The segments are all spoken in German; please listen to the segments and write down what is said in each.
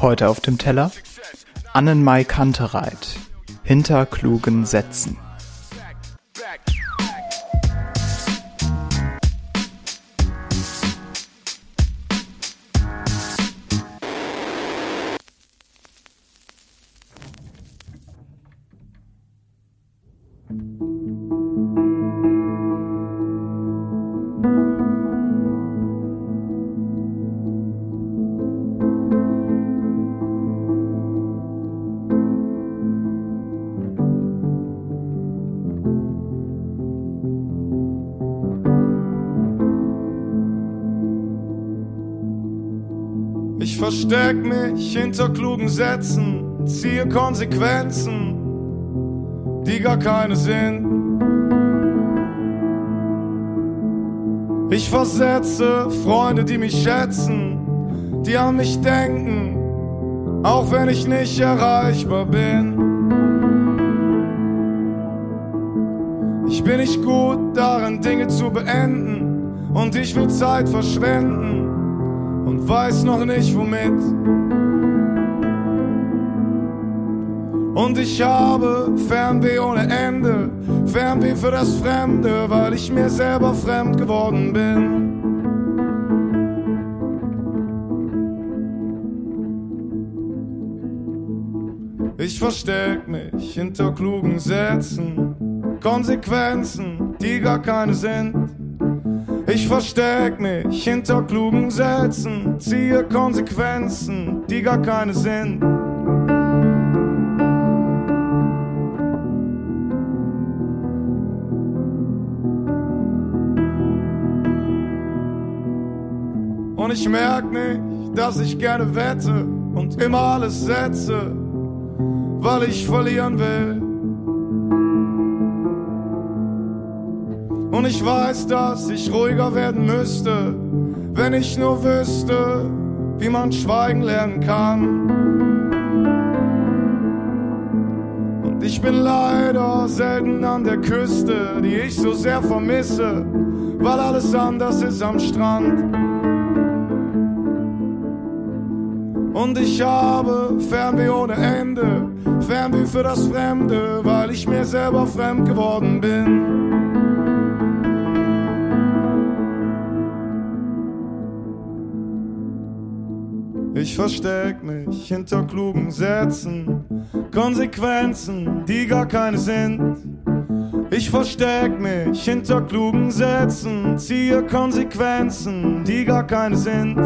Heute auf dem Teller Annenmai Kantereit hinter klugen Sätzen. Versteck mich hinter klugen Sätzen, ziehe Konsequenzen, die gar keine sind. Ich versetze Freunde, die mich schätzen, die an mich denken, auch wenn ich nicht erreichbar bin. Ich bin nicht gut darin, Dinge zu beenden und ich will Zeit verschwenden und weiß noch nicht womit. Und ich habe Fernweh ohne Ende, Fernweh für das Fremde, weil ich mir selber fremd geworden bin. Ich versteck mich hinter klugen Sätzen, Konsequenzen, die gar keine sind. Ich versteck mich hinter klugen Sätzen, ziehe Konsequenzen, die gar keine sind. Und ich merk nicht, dass ich gerne wette und immer alles setze, weil ich verlieren will. Und ich weiß, dass ich ruhiger werden müsste, wenn ich nur wüsste, wie man schweigen lernen kann. Und ich bin leider selten an der Küste, die ich so sehr vermisse, weil alles anders ist am Strand. Und ich habe Fernweh ohne Ende, Fernweh für das Fremde, weil ich mir selber fremd geworden bin. Ich versteck mich hinter klugen Sätzen, Konsequenzen, die gar keine sind. Ich versteck mich hinter klugen Sätzen, ziehe Konsequenzen, die gar keine sind.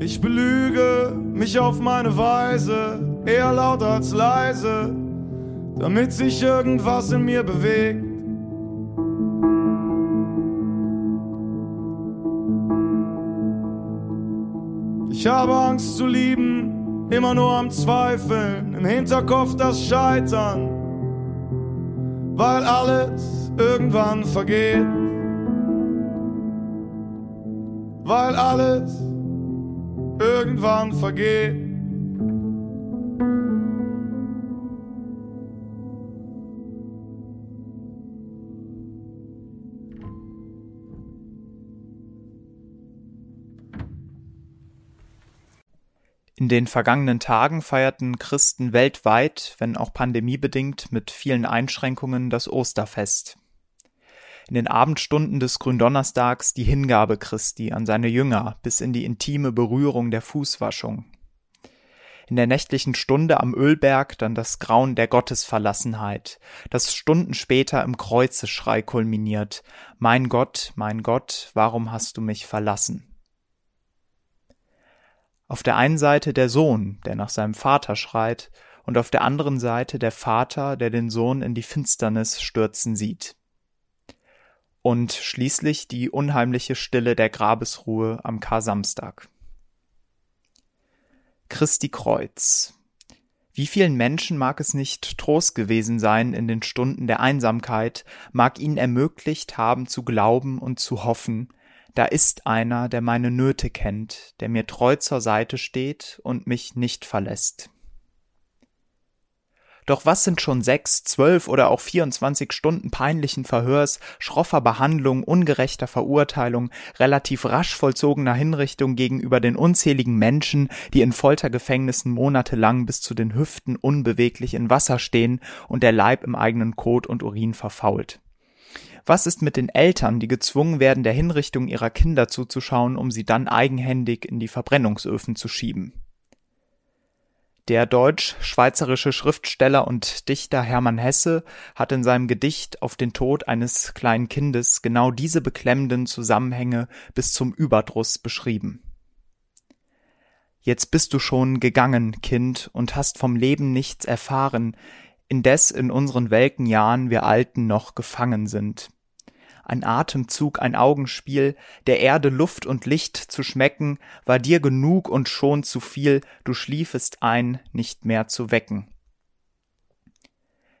Ich belüge mich auf meine Weise, eher laut als leise, damit sich irgendwas in mir bewegt. Ich habe Angst zu lieben, immer nur am Zweifeln, im Hinterkopf das Scheitern, weil alles irgendwann vergeht. Weil alles irgendwann vergeht. In den vergangenen Tagen feierten Christen weltweit, wenn auch pandemiebedingt mit vielen Einschränkungen, das Osterfest. In den Abendstunden des Gründonnerstags die Hingabe Christi an seine Jünger bis in die intime Berührung der Fußwaschung. In der nächtlichen Stunde am Ölberg dann das Grauen der Gottesverlassenheit, das Stunden später im Kreuzeschrei kulminiert. Mein Gott, mein Gott, warum hast du mich verlassen? Auf der einen Seite der Sohn, der nach seinem Vater schreit, und auf der anderen Seite der Vater, der den Sohn in die Finsternis stürzen sieht. Und schließlich die unheimliche Stille der Grabesruhe am Kar-Samstag. Christi Kreuz. Wie vielen Menschen mag es nicht Trost gewesen sein in den Stunden der Einsamkeit, mag ihnen ermöglicht haben zu glauben und zu hoffen, da ist einer, der meine Nöte kennt, der mir treu zur Seite steht und mich nicht verlässt. Doch was sind schon sechs, zwölf oder auch 24 Stunden peinlichen Verhörs, schroffer Behandlung, ungerechter Verurteilung, relativ rasch vollzogener Hinrichtung gegenüber den unzähligen Menschen, die in Foltergefängnissen monatelang bis zu den Hüften unbeweglich in Wasser stehen und der Leib im eigenen Kot und Urin verfault? Was ist mit den Eltern, die gezwungen werden, der Hinrichtung ihrer Kinder zuzuschauen, um sie dann eigenhändig in die Verbrennungsöfen zu schieben? Der deutsch-schweizerische Schriftsteller und Dichter Hermann Hesse hat in seinem Gedicht Auf den Tod eines kleinen Kindes genau diese beklemmenden Zusammenhänge bis zum Überdruss beschrieben. Jetzt bist du schon gegangen, Kind, und hast vom Leben nichts erfahren, indes in unseren welken Jahren wir Alten noch gefangen sind ein Atemzug, ein Augenspiel, der Erde Luft und Licht zu schmecken, war dir genug und schon zu viel, du schliefest ein, nicht mehr zu wecken.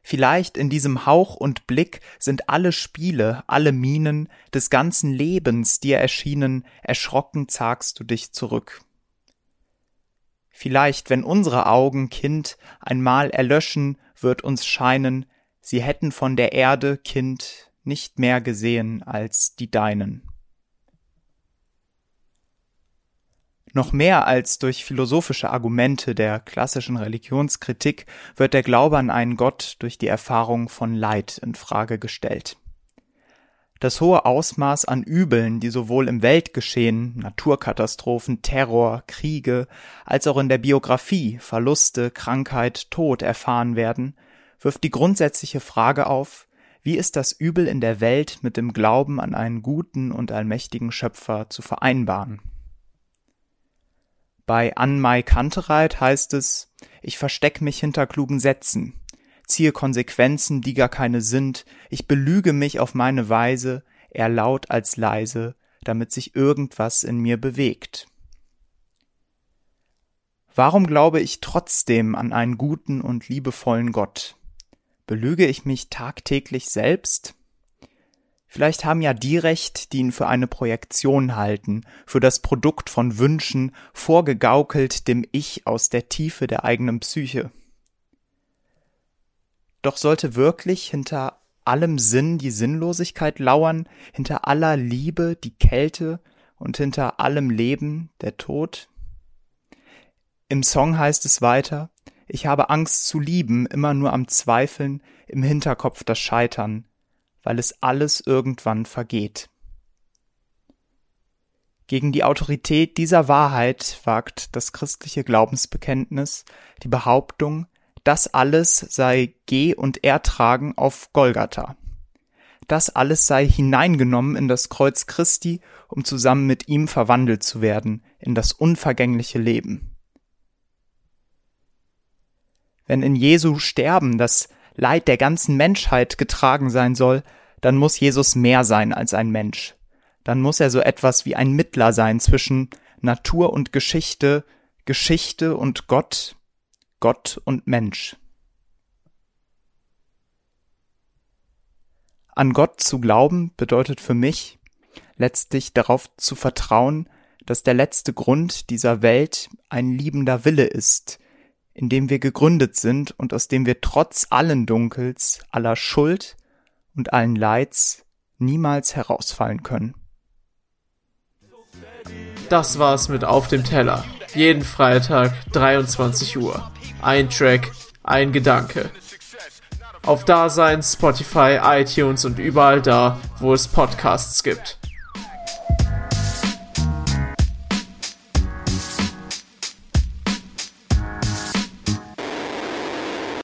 Vielleicht in diesem Hauch und Blick sind alle Spiele, alle Mienen des ganzen Lebens dir erschienen, erschrocken zagst du dich zurück. Vielleicht, wenn unsere Augen, Kind, einmal erlöschen, wird uns scheinen, sie hätten von der Erde, Kind, nicht mehr gesehen als die deinen. Noch mehr als durch philosophische Argumente der klassischen Religionskritik wird der Glaube an einen Gott durch die Erfahrung von Leid in Frage gestellt. Das hohe Ausmaß an Übeln, die sowohl im Weltgeschehen, Naturkatastrophen, Terror, Kriege, als auch in der Biografie, Verluste, Krankheit, Tod erfahren werden, wirft die grundsätzliche Frage auf, wie ist das Übel in der Welt mit dem Glauben an einen guten und allmächtigen Schöpfer zu vereinbaren? Bei Anmai Kantereit heißt es, ich versteck mich hinter klugen Sätzen, ziehe Konsequenzen, die gar keine sind, ich belüge mich auf meine Weise, eher laut als leise, damit sich irgendwas in mir bewegt. Warum glaube ich trotzdem an einen guten und liebevollen Gott? Belüge ich mich tagtäglich selbst? Vielleicht haben ja die recht, die ihn für eine Projektion halten, für das Produkt von Wünschen, vorgegaukelt dem Ich aus der Tiefe der eigenen Psyche. Doch sollte wirklich hinter allem Sinn die Sinnlosigkeit lauern, hinter aller Liebe die Kälte und hinter allem Leben der Tod? Im Song heißt es weiter, ich habe Angst zu lieben, immer nur am Zweifeln, im Hinterkopf das Scheitern, weil es alles irgendwann vergeht. Gegen die Autorität dieser Wahrheit wagt das christliche Glaubensbekenntnis die Behauptung, das alles sei Geh- und Ertragen auf Golgatha. Das alles sei hineingenommen in das Kreuz Christi, um zusammen mit ihm verwandelt zu werden in das unvergängliche Leben. wenn in Jesu Sterben das Leid der ganzen Menschheit getragen sein soll, dann muss Jesus mehr sein als ein Mensch. Dann muss er so etwas wie ein Mittler sein zwischen Natur und Geschichte, Geschichte und Gott, Gott und Mensch. An Gott zu glauben bedeutet für mich letztlich darauf zu vertrauen, dass der letzte Grund dieser Welt ein liebender Wille ist, in dem wir gegründet sind und aus dem wir trotz allen Dunkels, aller Schuld und allen Leids niemals herausfallen können. Das war's mit Auf dem Teller. Jeden Freitag 23 Uhr. Ein Track, ein Gedanke. Auf Dasein, Spotify, iTunes und überall da, wo es Podcasts gibt.